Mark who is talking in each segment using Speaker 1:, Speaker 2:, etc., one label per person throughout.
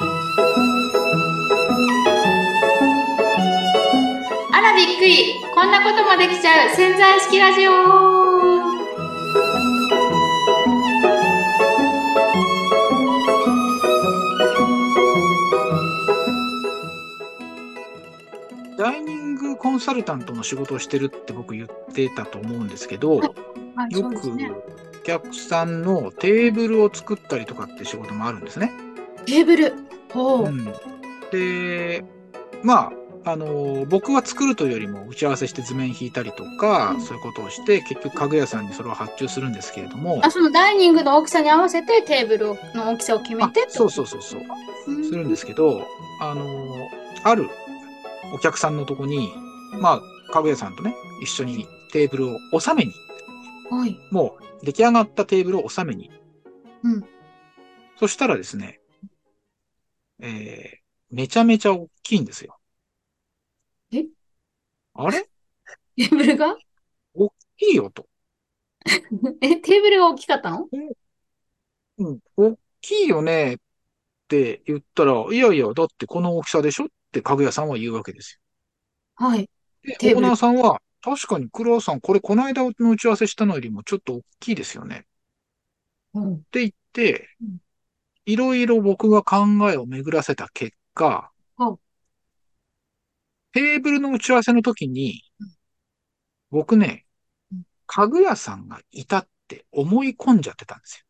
Speaker 1: あらびっくり。こんなこともできちゃう。潜在式ラジオ。
Speaker 2: ダイニングコンサルタントの仕事をしてるって僕言ってたと思うんですけど、
Speaker 1: はい。
Speaker 2: よくお客さんのテーブルを作ったりとかって仕事もあるんですね。
Speaker 1: テーブル。ほう、
Speaker 2: うん、で、まあ、あの僕は作るというよりも打ち合わせして図面引いたりとか、
Speaker 1: うん。
Speaker 2: そういうことをして結局家具屋さんにそれを発注するんですけれども。
Speaker 1: あそのダイニングの大きさに合わせてテーブルの大きさを決め
Speaker 2: あ
Speaker 1: て
Speaker 2: そうそうそうそう。
Speaker 1: うん
Speaker 2: するんですけどあのあるお客さんのとこにまあ家具屋さんとね一緒にテーブルを収めに。
Speaker 1: はい。
Speaker 2: もう出来上がったテーブルを収めに。
Speaker 1: うん。
Speaker 2: そしたらですね、えー、めちゃめちゃ大きいんですよ。
Speaker 1: え？
Speaker 2: あれ？
Speaker 1: テーブルが？
Speaker 2: 大きいよと。
Speaker 1: えテーブルが大きかったの？
Speaker 2: うん、大きいよねって言ったら、いやいや、だってこの大きさでしょって家具屋さんは言うわけです
Speaker 1: はい。
Speaker 2: よ。で、オーナーさんは、確かに黒尾さん、これこの間の打ち合わせしたのよりもちょっと大きいですよね。
Speaker 1: うん。
Speaker 2: って言って
Speaker 1: うん、
Speaker 2: いろいろ僕が考えを巡らせた結果
Speaker 1: うん、
Speaker 2: テーブルの打ち合わせの時に
Speaker 1: うん、
Speaker 2: 僕ね
Speaker 1: うん、
Speaker 2: 家具屋さんがいたって思い込んじゃってたんです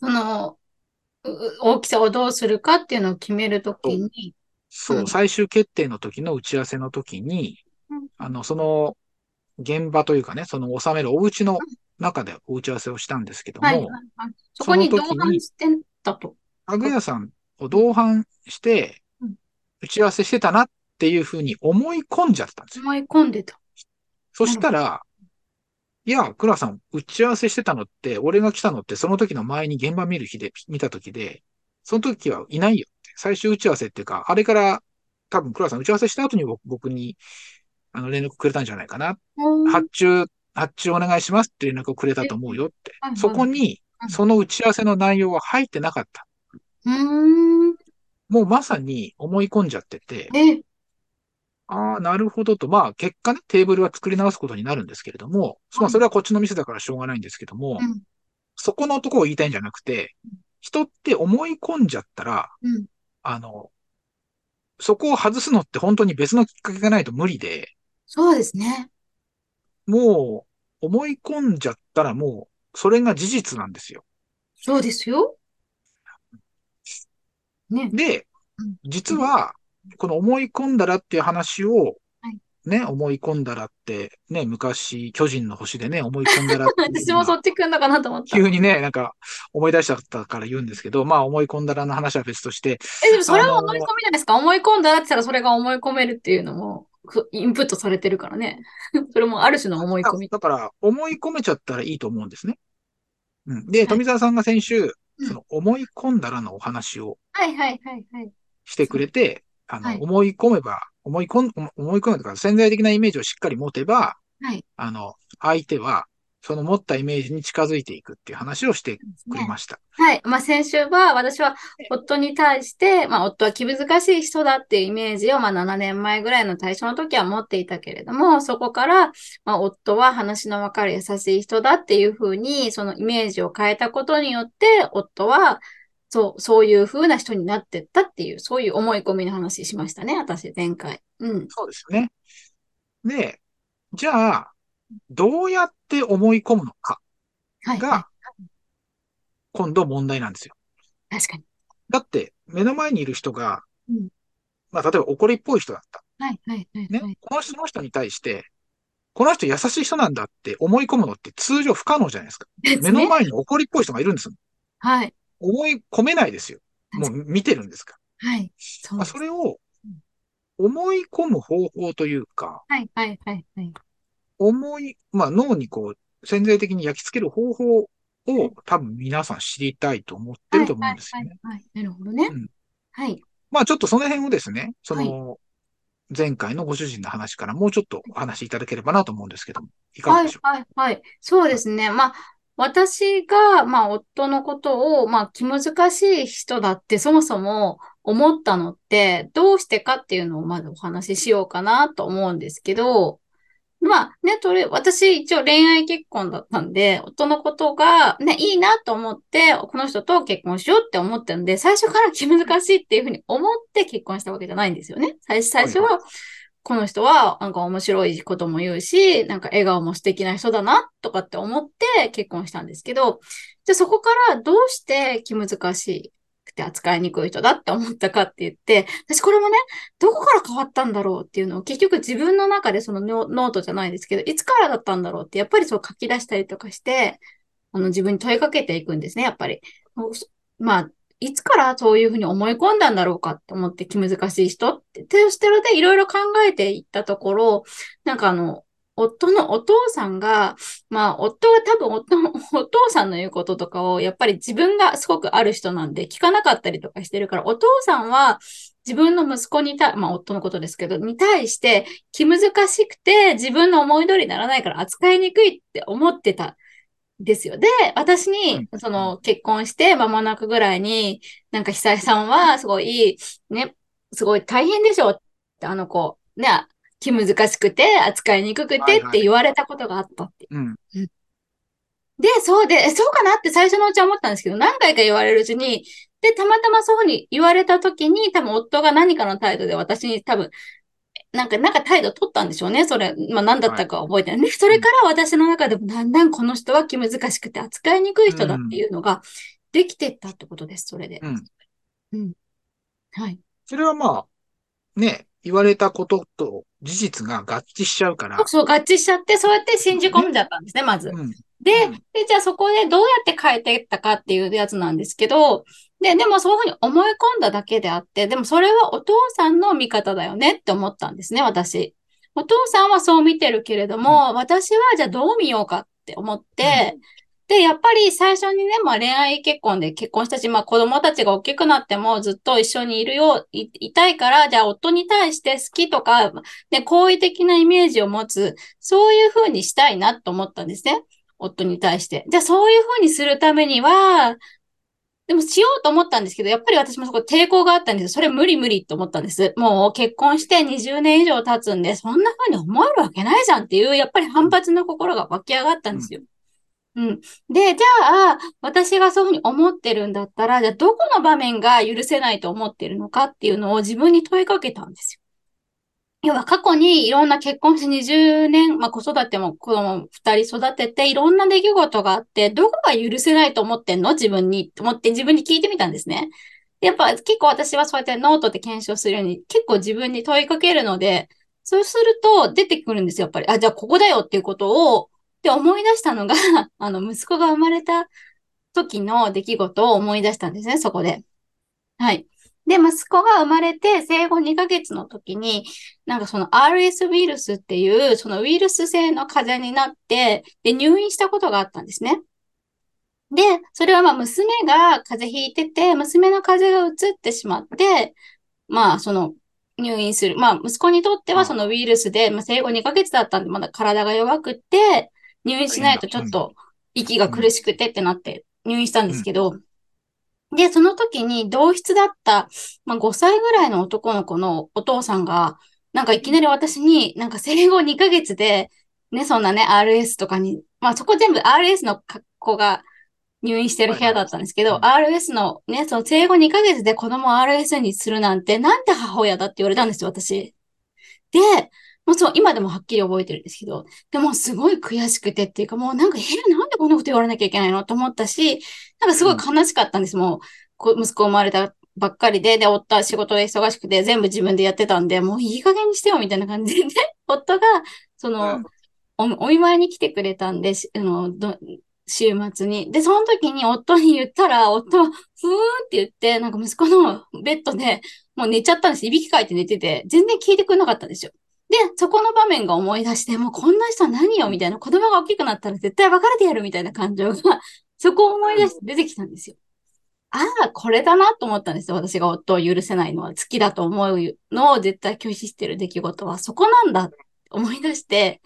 Speaker 1: そのう大きさをどうするかっていうのを決めるときに
Speaker 2: よ。そうう、
Speaker 1: ん。
Speaker 2: 最終決定の時の打ち合わせの時に
Speaker 1: うん、
Speaker 2: あの、その現場というかね、その収めるお家の中でお打ち合わせをしたんですけど
Speaker 1: はいはい
Speaker 2: も、
Speaker 1: はいそこに同伴してたと。
Speaker 2: 家具屋さんを同伴して
Speaker 1: うん、
Speaker 2: 打ち合わせしてたなっていうふうに思い込んじゃってたんですよ。
Speaker 1: 思い込んでた。
Speaker 2: そしたら、いや、倉さん、打ち合わせしてたのって、俺が来たのって、その時の前に現場見る日で、見た時で、その時はいないよって。最終打ち合わせっていうか、あれから、多分倉さん打ち合わせした後に僕僕に、あの、連絡くれたんじゃないかな。
Speaker 1: うん
Speaker 2: 発注、発注お願いしますって連絡をくれたと思うよって。そこに
Speaker 1: う、ん。
Speaker 2: その打ち合わせの内容は入ってなかった。
Speaker 1: うーん。
Speaker 2: もうまさに思い込んじゃってて、
Speaker 1: え、
Speaker 2: ああ、なるほどと。まあ、結果ね、テーブルは作り直すことになるんですけれども、まあ、それはこっちの店だからしょうがないんですけども、
Speaker 1: うん。
Speaker 2: そこのとこを言いたいんじゃなくて、人って思い込んじゃったら、
Speaker 1: うん。
Speaker 2: あの、そこを外すのって本当に別のきっかけがないと無理で、
Speaker 1: そうですね。
Speaker 2: もう、思い込んじゃったらもう、それが事実なんですよ。
Speaker 1: そうですよ。ね。
Speaker 2: で
Speaker 1: うん、
Speaker 2: 実は、この思い込んだらっていう話を
Speaker 1: はい、
Speaker 2: ね、思い込んだらって、ね、昔、巨人の星でね、思い込んだらって
Speaker 1: 私もそっち来んのかなと思った。
Speaker 2: 急にね、なんか思い出しちゃったから言うんですけど、まあ思い込んだらの話は別として、
Speaker 1: え、でもそれは思い込みじゃないですか。思い込んだらって言ったらそれが思い込めるっていうのも、ふインプットされてるからね。それもある種の思い込み。
Speaker 2: だから思い込めちゃったらいいと思うんですね。うん、で、
Speaker 1: はい
Speaker 2: 富澤さんが先週、
Speaker 1: うん
Speaker 2: その思い込んだらのお話を
Speaker 1: はいはいはいはい。
Speaker 2: してくれて、あの、
Speaker 1: はい
Speaker 2: 思い込めば、思い込ん、思い込めとか潜在的なイメージをしっかり持てば、
Speaker 1: はい。
Speaker 2: あの、相手は、その持ったイメージに近づいていくっていう話をしてくれました。
Speaker 1: はい。まあ、先週は、私は夫に対して、まあ、夫は気難しい人だっていうイメージを、まあ、7年前ぐらいの対象の時は持っていたけれども、そこから、まあ、夫は話のわかる優しい人だっていうふうに、そのイメージを変えたことによって、夫は、そう、そういうふうな人になってったっていう、そういう思い込みの話しましたね、私、前回。うん。
Speaker 2: そうですね。で、じゃあ、どうやって思い込むのか
Speaker 1: はい。
Speaker 2: が、今度問題なんですよ。
Speaker 1: 確かに。
Speaker 2: だって、目の前にいる人が、
Speaker 1: うん
Speaker 2: まあ、例えば怒りっぽい人だった。
Speaker 1: はい、はい、はい。
Speaker 2: ね。
Speaker 1: はい
Speaker 2: この人の人に対して、この人優しい人なんだって思い込むのって通常不可能じゃないですか。
Speaker 1: です
Speaker 2: 目の
Speaker 1: ね。
Speaker 2: 前に怒りっぽい人がいるんです。
Speaker 1: はい。
Speaker 2: 思い込めないですよ。もう見てるんですから。
Speaker 1: はい。そう
Speaker 2: まあ、それを思い込む方法というか、
Speaker 1: はい、はい、はい、はい。
Speaker 2: 思い、まあ脳にこう潜在的に焼き付ける方法を多分皆さん知りたいと思ってると思うんですよね。
Speaker 1: はい、はい、はい。なるほどね
Speaker 2: うん。
Speaker 1: はい。
Speaker 2: まあちょっとその辺をですね、その、前回のご主人の話からもうちょっとお話しいただければなと思うんですけども、いかが
Speaker 1: はい
Speaker 2: でしょ、
Speaker 1: はい、はい。そうですね。まあ、私が、まあ、夫のことを、まあ、気難しい人だってそもそも思ったのって、どうしてかっていうのをまずお話ししようかなと思うんですけど、まあね、とり、私一応恋愛結婚だったんで、夫のことがね、いいなと思って、この人と結婚しようって思ったんで、最初から気難しいっていうふうに思って結婚したわけじゃないんですよね。最初、最初は、この人はなんか面白いことも言うし、なんか笑顔も素敵な人だなとかって思って結婚したんですけど、じゃあそこからどうして気難しくて扱いにくい人だって思ったかって言って、私これもね、どこから変わったんだろうっていうのを結局自分の中でそのノートじゃないですけど、いつからだったんだろうってやっぱりそう書き出したりとかして、あの自分に問いかけていくんですね、やっぱり。まあ、いつからそういうふうに思い込んだんだろうかって思って気難しい人って。で、それでいろいろ考えていったところ、なんかあの、夫のお父さんが、まあ、夫が多分夫の、お父さんの言うこととかを、やっぱり自分がすごくある人なんで聞かなかったりとかしてるから、お父さんは自分の息子にた、まあ、夫のことですけど、に対して気難しくて自分の思い通りにならないから扱いにくいって思ってたですよ。で、私に、その、結婚して間もなくぐらいに、なんか久井さんは、すごい、ね、すごい大変でしょって、あの子、ね、気難しくて、扱いにくくてって言われたことがあったって。はいはいうん、で、そうで、そうかなって最初のうちは思ったんですけど、何回か言われるうちに、で、たまたまそういうふうに言われた時に、多分夫が何かの態度で私に多分なんか、なんか態度取ったんでしょうね。それ、まあ何だったか覚えてない。ね。それから私の中でもだんだんこの人は気難しくて扱いにくい人だっていうのができてったってことです、それで。うん。うん。はい。
Speaker 2: それはまあ、ね、言われたことと事実が合致しちゃうから。
Speaker 1: そう、合致しちゃって、そうやって信じ込んじゃったんですね、まず。うん、で、で、じゃあそこでどうやって変えていったかっていうやつなんですけど、で、でもそういうふうに思い込んだだけであって、でもそれはお父さんの見方だよねって思ったんですね、私。お父さんはそう見てるけれども、うん、私はじゃあどう見ようかって思って、うん、で、やっぱり最初にね、まあ恋愛結婚で結婚したし、まあ子供たちが大きくなってもずっと一緒にいるよう、いいたいから、じゃあ夫に対して好きとか、ね、好意的なイメージを持つ、そういうふうにしたいなと思ったんですね。夫に対して。じゃあそういうふうにするためには、でもしようと思ったんですけど、やっぱり私もそこ抵抗があったんですよ。それ無理無理と思ったんです。もう結婚して20年以上経つんで、そんな風に思えるわけないじゃんっていう、やっぱり反発の心が湧き上がったんですよ。うん。うんで、じゃあ、私がそういうふうに思ってるんだったら、じゃあどこの場面が許せないと思ってるのかっていうのを自分に問いかけたんですよ。要は過去にいろんな結婚して20年、まあ子育ても子供2人育てていろんな出来事があって、どこが許せないと思ってんの？自分に。と思って自分に聞いてみたんですね。やっぱ結構私はそうやってノートで検証するように結構自分に問いかけるので、そうすると出てくるんですよ、やっぱり。あ、じゃあここだよっていうことを、で思い出したのが あの、息子が生まれた時の出来事を思い出したんですね、そこで。はい。で、息子が生まれて生後2ヶ月の時に、なんかその RS ウイルスっていう、そのウイルス性の風邪になって、で、入院したことがあったんですね。で、それはまあ娘が風邪ひいてて、娘の風邪が移ってしまって、まあその入院する。まあ息子にとってはそのウイルスで、まあ生後2ヶ月だったんで、まだ体が弱くって、入院しないとちょっと息が苦しくてってなって入院したんですけど、で、その時に同室だった、まあ、5歳ぐらいの男の子のお父さんが、なんかいきなり私に、なんか生後2ヶ月で、ね、そんなね、RS とかに、まあそこ全部 RS の子が入院してる部屋だったんですけど、RS のね、その生後2ヶ月で子供を RS にするなんて、なんて母親だって言われたんですよ、私。で、もうそう、今でもはっきり覚えてるんですけど、でもすごい悔しくてっていうか、もうなんか、え、なんでこんなこと言われなきゃいけないのと思ったし、なんかすごい悲しかったんです。もう、息子生まれたばっかりで、で、夫は仕事で忙しくて全部自分でやってたんで、もういい加減にしてよみたいな感じで、ね、夫が、その、お、お見舞いに来てくれたんで、あの、週末に。で、その時に夫に言ったら、夫は、ふーんって言って、なんか息子のベッドでもう寝ちゃったんです。いびきかいて寝てて、全然聞いてくれなかったんですよ。で、そこの場面が思い出して、もうこんな人は何よみたいな、子供が大きくなったら絶対別れてやるみたいな感情が、そこを思い出して出てきたんですよ。ああ、これだなと思ったんですよ。私が夫を許せないのは、好きだと思うのを絶対拒否してる出来事は、そこなんだって思い出して、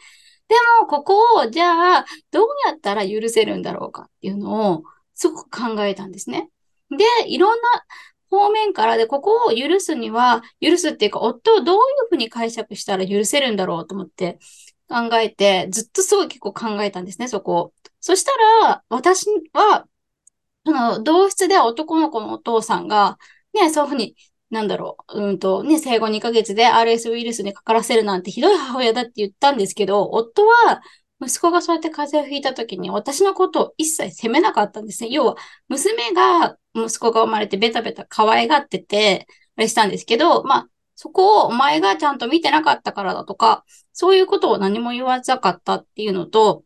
Speaker 1: でも、ここを、じゃあ、どうやったら許せるんだろうかっていうのを、すごく考えたんですね。で、いろんな方面からで、ここを許すには、許すっていうか、夫をどういうふうに解釈したら許せるんだろうと思って考えて、ずっとすごい結構考えたんですね、そこを。そしたら、私は、その、同室で男の子のお父さんが、ね、そういうふうに、なんだろう、うんと、ね、生後2ヶ月で RS ウイルスにかからせるなんてひどい母親だって言ったんですけど、夫は、息子がそうやって風邪をひいた時に私のことを一切責めなかったんですね。要は、娘が、息子が生まれてベタベタ可愛がってて、あれしたんですけど、まあ、そこをお前がちゃんと見てなかったからだとか、そういうことを何も言わなかったっていうのと、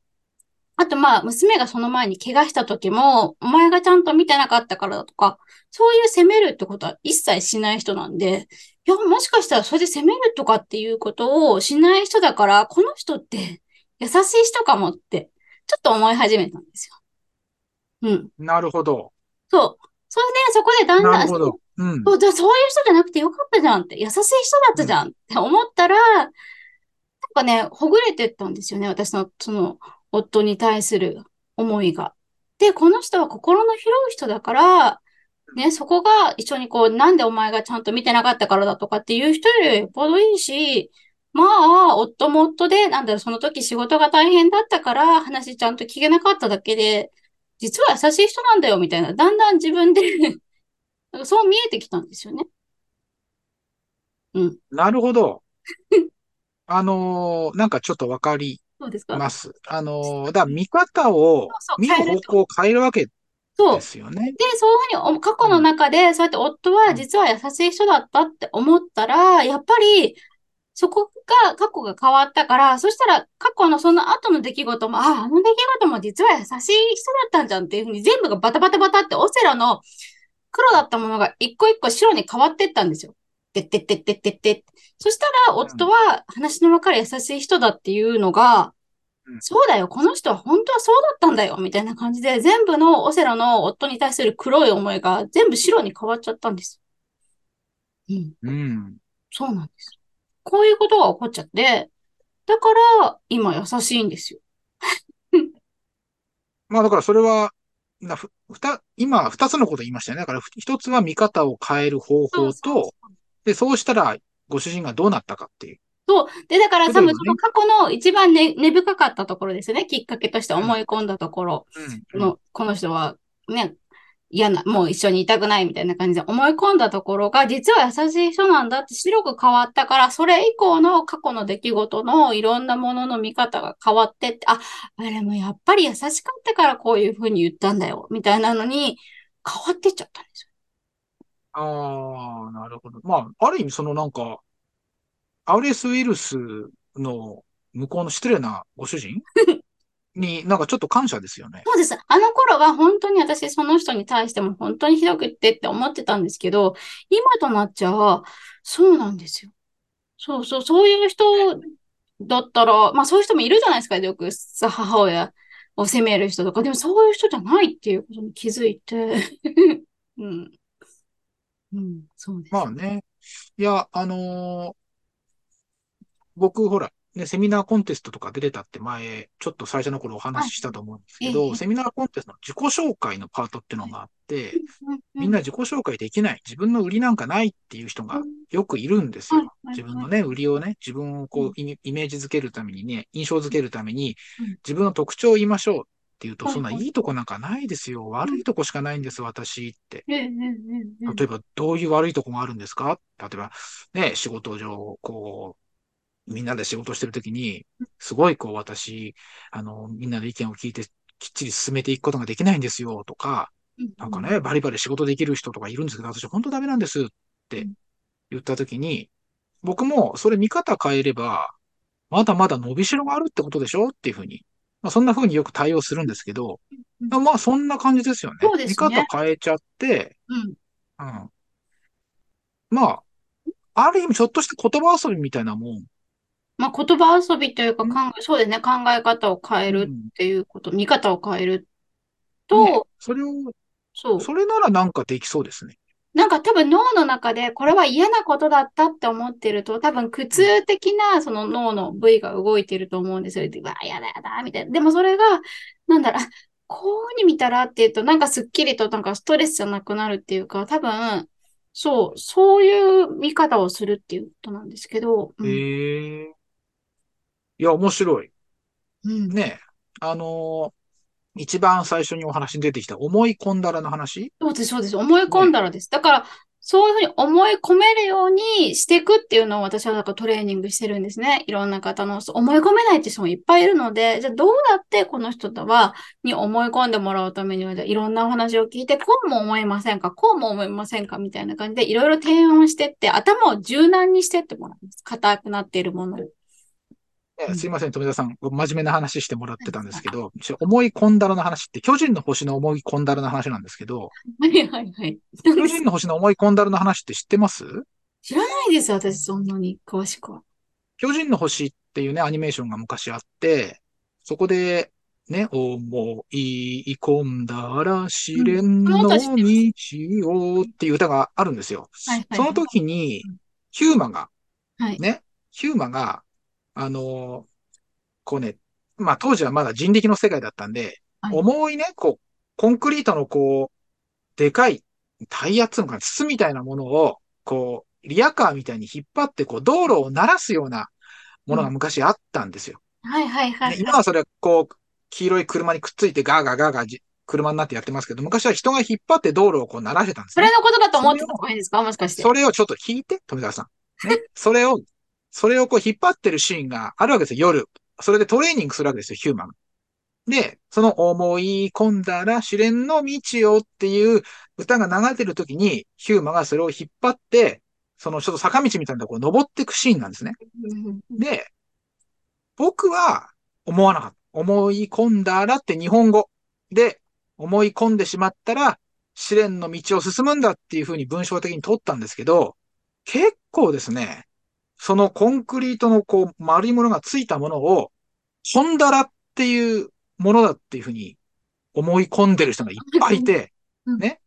Speaker 1: あとまあ、娘がその前に怪我した時も、お前がちゃんと見てなかったからだとか、そういう責めるってことは一切しない人なんで、いや、もしかしたらそれで責めるとかっていうことをしない人だから、この人って優しい人かもって、ちょっと思い始めたんですよ。うん。
Speaker 2: なるほど。
Speaker 1: そう。それで、そこでだんだん、
Speaker 2: なるほど。うん。
Speaker 1: そうそういう人じゃなくてよかったじゃんって、優しい人だったじゃんって思ったら、なんかね、ほぐれてったんですよね。私の、その、夫に対する思いが。で、この人は心の広い人だから、ね、そこが一緒にこう、なんでお前がちゃんと見てなかったからだとかっていう人よりよっぽどいいし、まあ、夫も夫で、なんだろう、その時仕事が大変だったから話ちゃんと聞けなかっただけで、実は優しい人なんだよ、みたいな、だんだん自分で そう見えてきたんですよね。うん。
Speaker 2: なるほど。あのー、なんかちょっとわかり
Speaker 1: そうですか？
Speaker 2: ます。あの、だ見方を、見る方向を変えるわけですよね。
Speaker 1: で、そういうふうに、過去の中で、そうやって夫は実は優しい人だったって思ったら、やっぱり、そこが、過去が変わったから、そしたら過去のその後の出来事も、ああ、あの出来事も実は優しい人だったんじゃんっていうふうに全部がバタバタバタってオセロの黒だったものが一個一個白に変わってったんですよ。てってってってってって。そしたら、夫は話の分かる優しい人だっていうのが、うん、そうだよ、この人は本当はそうだったんだよ、みたいな感じで、全部のオセロの夫に対する黒い思いが全部白に変わっちゃったんです。
Speaker 2: うん。うん。
Speaker 1: そうなんです。こういうことが起こっちゃって、だから、今優しいんですよ。
Speaker 2: まあだからそれは、なふ、ふた、今二つのこと言いましたよね。だから一つは見方を変える方法と、で、そうしたら、ご主人がどうなったかっていう。
Speaker 1: そう。で、だから多分その過去の一番根、根深かったところですよね。きっかけとして思い込んだところの、この人はね、嫌な、もう一緒にいたくないみたいな感じで思い込んだところが、実は優しい人なんだって白く変わったから、それ以降の過去の出来事のいろんなものの見方が変わってって、あ、あれもやっぱり優しかったからこういうふうに言ったんだよ、みたいなのに変わってっちゃったんですよ。
Speaker 2: ああ、なるほど。まあ、ある意味、そのなんか、アウレスウイルスの向こうの失礼なご主人？になんかちょっと感謝ですよね。
Speaker 1: そうです。あの頃は本当に私その人に対しても本当にひどくってって思ってたんですけど、今となっちゃ、そうなんですよ。そうそう、そういう人だったら、まあそういう人もいるじゃないですか、よく母親を責める人とか。でもそういう人じゃないっていうことに気づいて。うん。うん、そうです。
Speaker 2: まあね。いや、あのー、僕、ほら、ね、セミナーコンテストとか出れたって前、ちょっと最初の頃お話ししたと思うんですけど、セミナーコンテストの自己紹介のパートっていうのがあって、みんな自己紹介できない、自分の売りなんかないっていう人がよくいるんですよ。自分のね、売りをね、自分をこうイメージづけるためにね、印象づけるために、自分の特徴を言いましょうっていうと、そんないいとこなんかないですよ。悪いとこしかないんです、私って。例えば、どういう悪いとこがあるんですか？例えば、ね、仕事上、こう、みんなで仕事してるときに、すごいこう私、あの、みんなの意見を聞いて、きっちり進めていくことができないんですよ、とか、なんかね、バリバリ仕事できる人とかいるんですけど、私本当ダメなんですって言ったときに、僕もそれ見方変えれば、まだまだ伸びしろがあるってことでしょっていうふうにまあ、そんな風によく対応するんですけど、まあそんな感じですよね。ね。見方変えちゃって、
Speaker 1: うん。
Speaker 2: うん。まあ、ある意味ちょっとした言葉遊びみたいなもん。
Speaker 1: まあ言葉遊びというか考え、そうですね。考え方を変えるっていうこと、うん、見方を変えると、ね、
Speaker 2: それを、そう。それならなんかできそうですね。
Speaker 1: なんか多分脳の中でこれは嫌なことだったって思ってると、多分苦痛的なその脳の部位が動いてると思うんですよ。で、わあ、やだやだ、みたいな。でもそれが、なんだろう、あこうに見たらっていうと、なんかスッキリとなんかストレスじゃなくなるっていうか、多分、そう、そういう見方をするっていうことなんですけど。うん、
Speaker 2: へえ。いや、面白い。
Speaker 1: うん。
Speaker 2: ねあのー一番最初にお話に出てきた思い込んだらの話？
Speaker 1: そうです、そうです。思い込んだらです。だから、そういうふうに思い込めるようにしていくっていうのを私はなんかトレーニングしてるんですね。いろんな方の思い込めないって人もいっぱいいるので、じゃあどうやってこの人とは、に思い込んでもらうためには、いろんなお話を聞いて、こうも思いませんか？こうも思いませんか？みたいな感じでいろいろ提案してって、頭を柔軟にしてってもらうんです。硬くなっているものを。
Speaker 2: すいません、富田さん。真面目な話してもらってたんですけど、思い込んだらの話って、巨人の星の思い込んだらの話なんですけど、
Speaker 1: はいはいはい。
Speaker 2: 巨人の星の思い込んだらの話って知ってます？
Speaker 1: 知らないです、私、そんなに詳しくは。
Speaker 2: 巨人の星っていうね、アニメーションが昔あって、そこで、ね、思い込んだら試練の道をっていう歌があるんですよ。はいはいはい、その時に、ヒューマが、はい、ね、ヒューマが、あの、こうね、まあ当時はまだ人力の世界だったんで、はい、重いね、こう、コンクリートのこう、でかいタイヤっつうのかな、筒みたいなものを、こう、リアカーみたいに引っ張って、こう、道路を鳴らすようなものが昔あったんですよ。
Speaker 1: うん、はいはいはい、はい、
Speaker 2: 今はそれ、こう、黄色い車にくっついてガーガーガーガー車になってやってますけど、昔は人が引っ張って道路をこう鳴らしてたんです
Speaker 1: ね。それのことだと思ってた方がいいですかもしかして。
Speaker 2: それをちょっと聞いて、富澤さん。ね。それをそれをこう引っ張ってるシーンがあるわけですよ、夜。それでトレーニングするわけですよ、ヒューマン。で、その思い込んだら試練の道をっていう歌が流れてる時に、ヒューマがそれを引っ張って、そのちょっと坂道みたいなところ登っていくシーンなんですね。で、僕は思わなかった。思い込んだらって日本語で思い込んでしまったら試練の道を進むんだっていうふうに文章的に取ったんですけど、結構ですね、そのコンクリートのこう丸いものがついたものを、本だらっていうものだっていうふうに思い込んでる人がいっぱいいて、ね。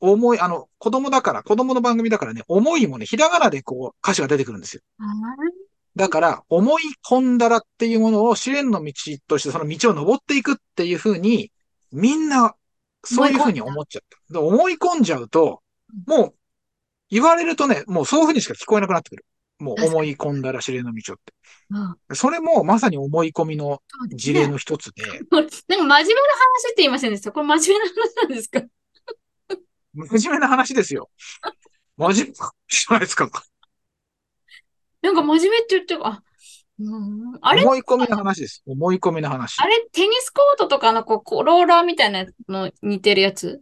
Speaker 2: 思い、あの、子供だから、子供の番組だからね、思いもね、ひらがなでこう歌詞が出てくるんですよ。だから、思い込んだらっていうものを試練の道としてその道を登っていくっていうふうに、みんな、そういうふうに思っちゃった。思い込んじゃうと、もう、言われるとね、もうそういうふうにしか聞こえなくなってくる。もう思い込んだら知れの道をって。うん、それもまさに思い込みの事例の一つで。
Speaker 1: ね、なんか真面目な話って言いませんでしたこれ真面目な話なんですか？
Speaker 2: 真面目な話ですよ。真面目じゃないですか。
Speaker 1: なんか真面目って言ってあ、
Speaker 2: うん、あれ？思い込みの話です。思い込みの話。
Speaker 1: あれ、テニスコートとかのこう、ローラーみたいなの似てるやつ？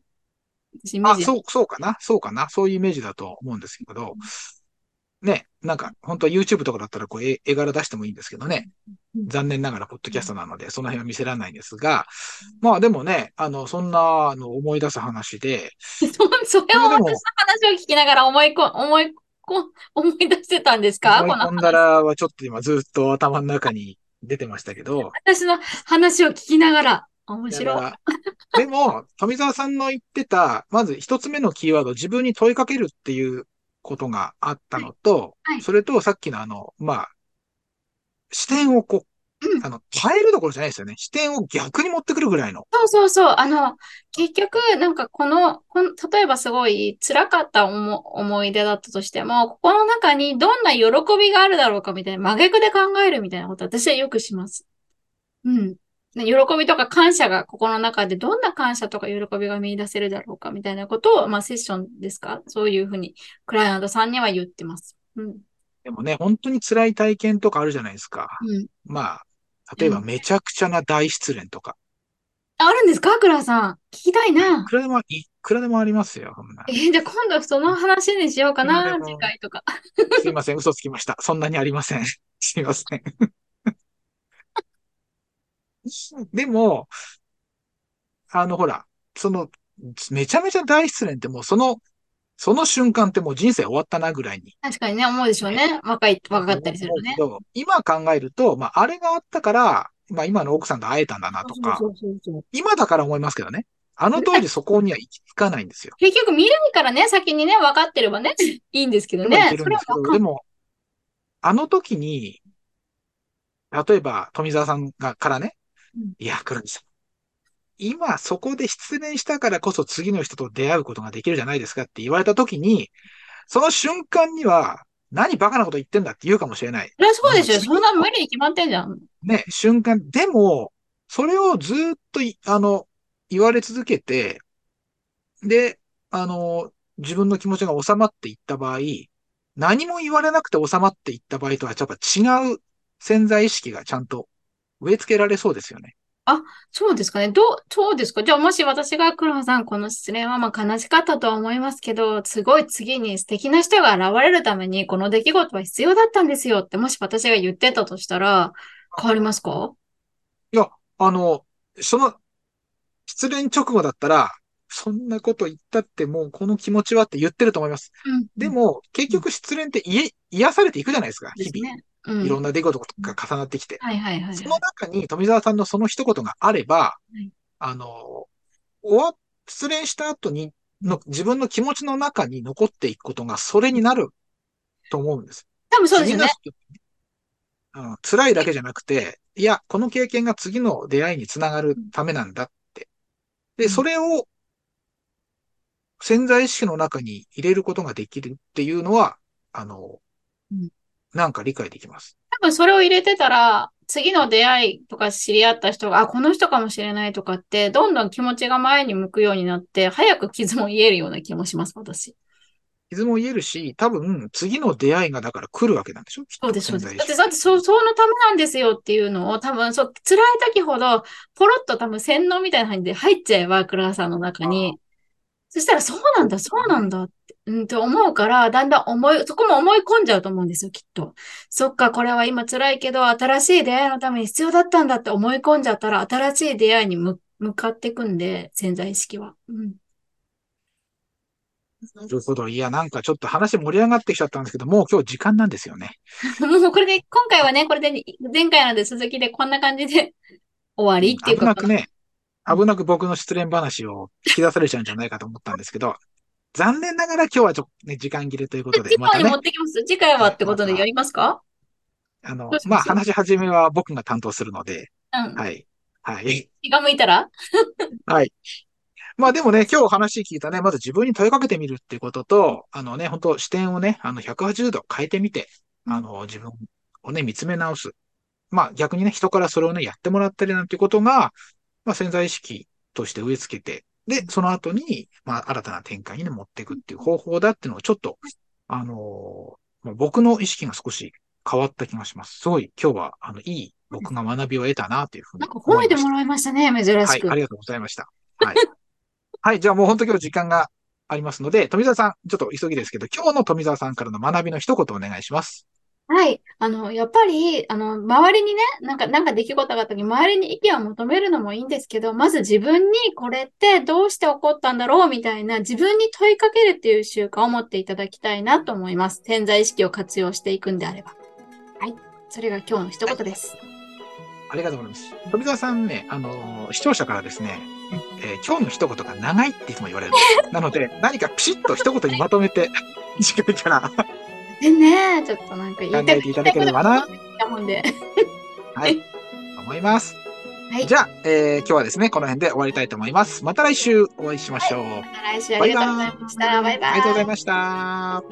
Speaker 2: あ、そう、そうかな。そうかな。そういうイメージだと思うんですけど、ね、なんか、本当は YouTube とかだったらこう絵絵柄出してもいいんですけどね。残念ながら、ポッドキャストなので、その辺は見せられないんですが、まあでもね、あの、そんなの思い出す話で。
Speaker 1: そそれを私の話を聞きながら思いこ、思いこ、思い出してたんですか？
Speaker 2: 思い込んだらはちょっと今ずっと頭の中に出てましたけど。
Speaker 1: 私の話を聞きながら、面白い。
Speaker 2: でも、富澤さんの言ってた、まず一つ目のキーワード、自分に問いかけるっていうことがあったのと、はいはい、それとさっきのあの、まあ、視点をこう、うん、あの、変えるどころじゃないですよね。視点を逆に持ってくるぐらいの。
Speaker 1: そうそうそう。あの、結局、なんかこの、この例えばすごい辛かった思い出だったとしても、ここの中にどんな喜びがあるだろうかみたいな、真逆で考えるみたいなこと私はよくします。うん。喜びとか感謝がここの中でどんな感謝とか喜びが見出せるだろうかみたいなことを、まあセッションですか？そういうふうにクライアントさんには言ってます。うん。
Speaker 2: でもね、本当に辛い体験とかあるじゃないですか。うん。まあ、例えばめちゃくちゃな大失恋とか。
Speaker 1: うん、あるんですか？クラさん。聞きたいな。
Speaker 2: いくらでも、いくらでもありますよ。
Speaker 1: えー、じゃあ今度その話にしようかな、次回とか。
Speaker 2: すいません、嘘つきました。そんなにありません。すいません。でも、あの、ほら、その、めちゃめちゃ大失恋ってもうその、その瞬間ってもう人生終わったなぐらいに。
Speaker 1: 確かにね、思うでしょうね。若い、若かったりするとね。
Speaker 2: 今考えると、まあ、あれがあったから、まあ、今の奥さんと会えたんだなとか、今だから思いますけどね。あの当時そこには行き着かないんですよ。
Speaker 1: 結局未来からね、先にね、分かってればね、いいんですけどね。
Speaker 2: ですけど、でも、あの時に、例えば富澤さんがからね
Speaker 1: うん、
Speaker 2: いや、黒木さん、今そこで失恋したからこそ次の人と出会うことができるじゃないですかって言われた時に、その瞬間には、何バカなこと言ってんだって言うかもしれない。
Speaker 1: そりゃそうでしょ。
Speaker 2: うん
Speaker 1: そんな無理に決まってんじゃん。
Speaker 2: ね、瞬間。でも、それをずっとい、あの、言われ続けて、で、あの、自分の気持ちが収まっていった場合、何も言われなくて収まっていった場合とは、やっぱ違う潜在意識がちゃんと植え付けられそうですよね。
Speaker 1: そうですかね。どう、そうですか。じゃあもし私が黒羽さん、この失恋はまあ悲しかったとは思いますけど、すごい次に素敵な人が現れるために、この出来事は必要だったんですよって、もし私が言ってたとしたら、変わりますか？
Speaker 2: いや、あの、その、失恋直後だったら、そんなこと言ったってもうこの気持ちはって言ってると思います。
Speaker 1: うん。
Speaker 2: でも、結局失恋って癒癒されていくじゃないですか、日々。
Speaker 1: ね。うん。
Speaker 2: いろんな出来事が重なってきて。
Speaker 1: はいはいはいはい。
Speaker 2: その中に富澤さんのその一言があれば、
Speaker 1: い
Speaker 2: あの、終わ、失恋した後にの、自分の気持ちの中に残っていくことがそれになると思うんです。
Speaker 1: 多分そうですよね。
Speaker 2: 辛いだけじゃなくて、いや、この経験が次の出会いにつながるためなんだって。で、
Speaker 1: うん
Speaker 2: それを潜在意識の中に入れることができるっていうのは、あの、
Speaker 1: うん
Speaker 2: なんか理解できます？
Speaker 1: 多分それを入れてたら、次の出会いとか知り合った人が、あ、この人かもしれないとかって、どんどん気持ちが前に向くようになって、早く傷も癒えるような気もします、私。
Speaker 2: 傷も癒えるし、多分次の出会いがだから来るわけなんでしょ？
Speaker 1: そうです、そうです。だって、だってそ、そのためなんですよっていうのを、多分、そう、辛い時ほど、ポロッと多分洗脳みたいな感じで入っちゃえば、クラさんの中に。そしたら、そうなんだ、そうなんだって、うん、って思うから、だんだん思い、そこも思い込んじゃうと思うんですよ、きっと。そっか、これは今辛いけど、新しい出会いのために必要だったんだって思い込んじゃったら、新しい出会いに向向かっていくんで、潜在意識は。うん。
Speaker 2: なるほど。いや、なんかちょっと話盛り上がってきちゃったんですけど、もう今日時間なんですよね。
Speaker 1: もうこれで、今回はね、これで、前回ので続きでこんな感じで終わりっていう
Speaker 2: 危
Speaker 1: か、
Speaker 2: なくね、危なく僕の失恋話を引き出されちゃうんじゃないかと思ったんですけど、残念ながら今日はちょっとね、時間切れということで、
Speaker 1: 次回に持ってきます？次回はってことでやりますか？
Speaker 2: あのまあ話し始めは僕が担当するので、
Speaker 1: うん。
Speaker 2: はい。はい。
Speaker 1: 気が向いたら？
Speaker 2: はい。まあでもね、今日話聞いたね、まず自分に問いかけてみるっていうことと、あのね、本当視点をね、あの180度変えてみて、
Speaker 1: うん
Speaker 2: あの自分をね、見つめ直す。まあ逆にね、人からそれをね、やってもらったりなんていうことが、まあ潜在意識として植え付けて、で、その後に、まあ新たな展開にね、持っていくっていう方法だっていうのをちょっと、あのーまあ僕の意識が少し変わった気がします。すごい今日は、あの、いい僕が学びを得たなというふうに
Speaker 1: なんか褒めても。らいましたね、珍
Speaker 2: はい、
Speaker 1: しく。
Speaker 2: ありがとうございました。はい。はい、じゃあもう本当今日時間がありますので、富澤さん、ちょっと急ぎですけど、今日の富澤さんからの学びの一言お願いします。
Speaker 1: はい。あの、やっぱり、あの、周りにね、なんか、なんか出来事があった時、周りに意見を求めるのもいいんですけど、まず自分にこれってどうして起こったんだろうみたいな、自分に問いかけるっていう習慣を持っていただきたいなと思います。潜在意識を活用していくんであれば。はい。それが今日の一言です。
Speaker 2: ありがとうございます。富澤さんね、あのー視聴者からですね、えー今日の一言が長いっていつも言われる。なので、何かピシッと一言にまとめて、次回から、
Speaker 1: でね、ちょっとなんか言いた
Speaker 2: 考えていただければな？はい、と 思います。
Speaker 1: はい。
Speaker 2: じゃあ、えー今日はですね、この辺で終わりたいと思います。また来週お会いしましょう。
Speaker 1: また来週ありがとうございました。バイバイ。
Speaker 2: ありがとうございました。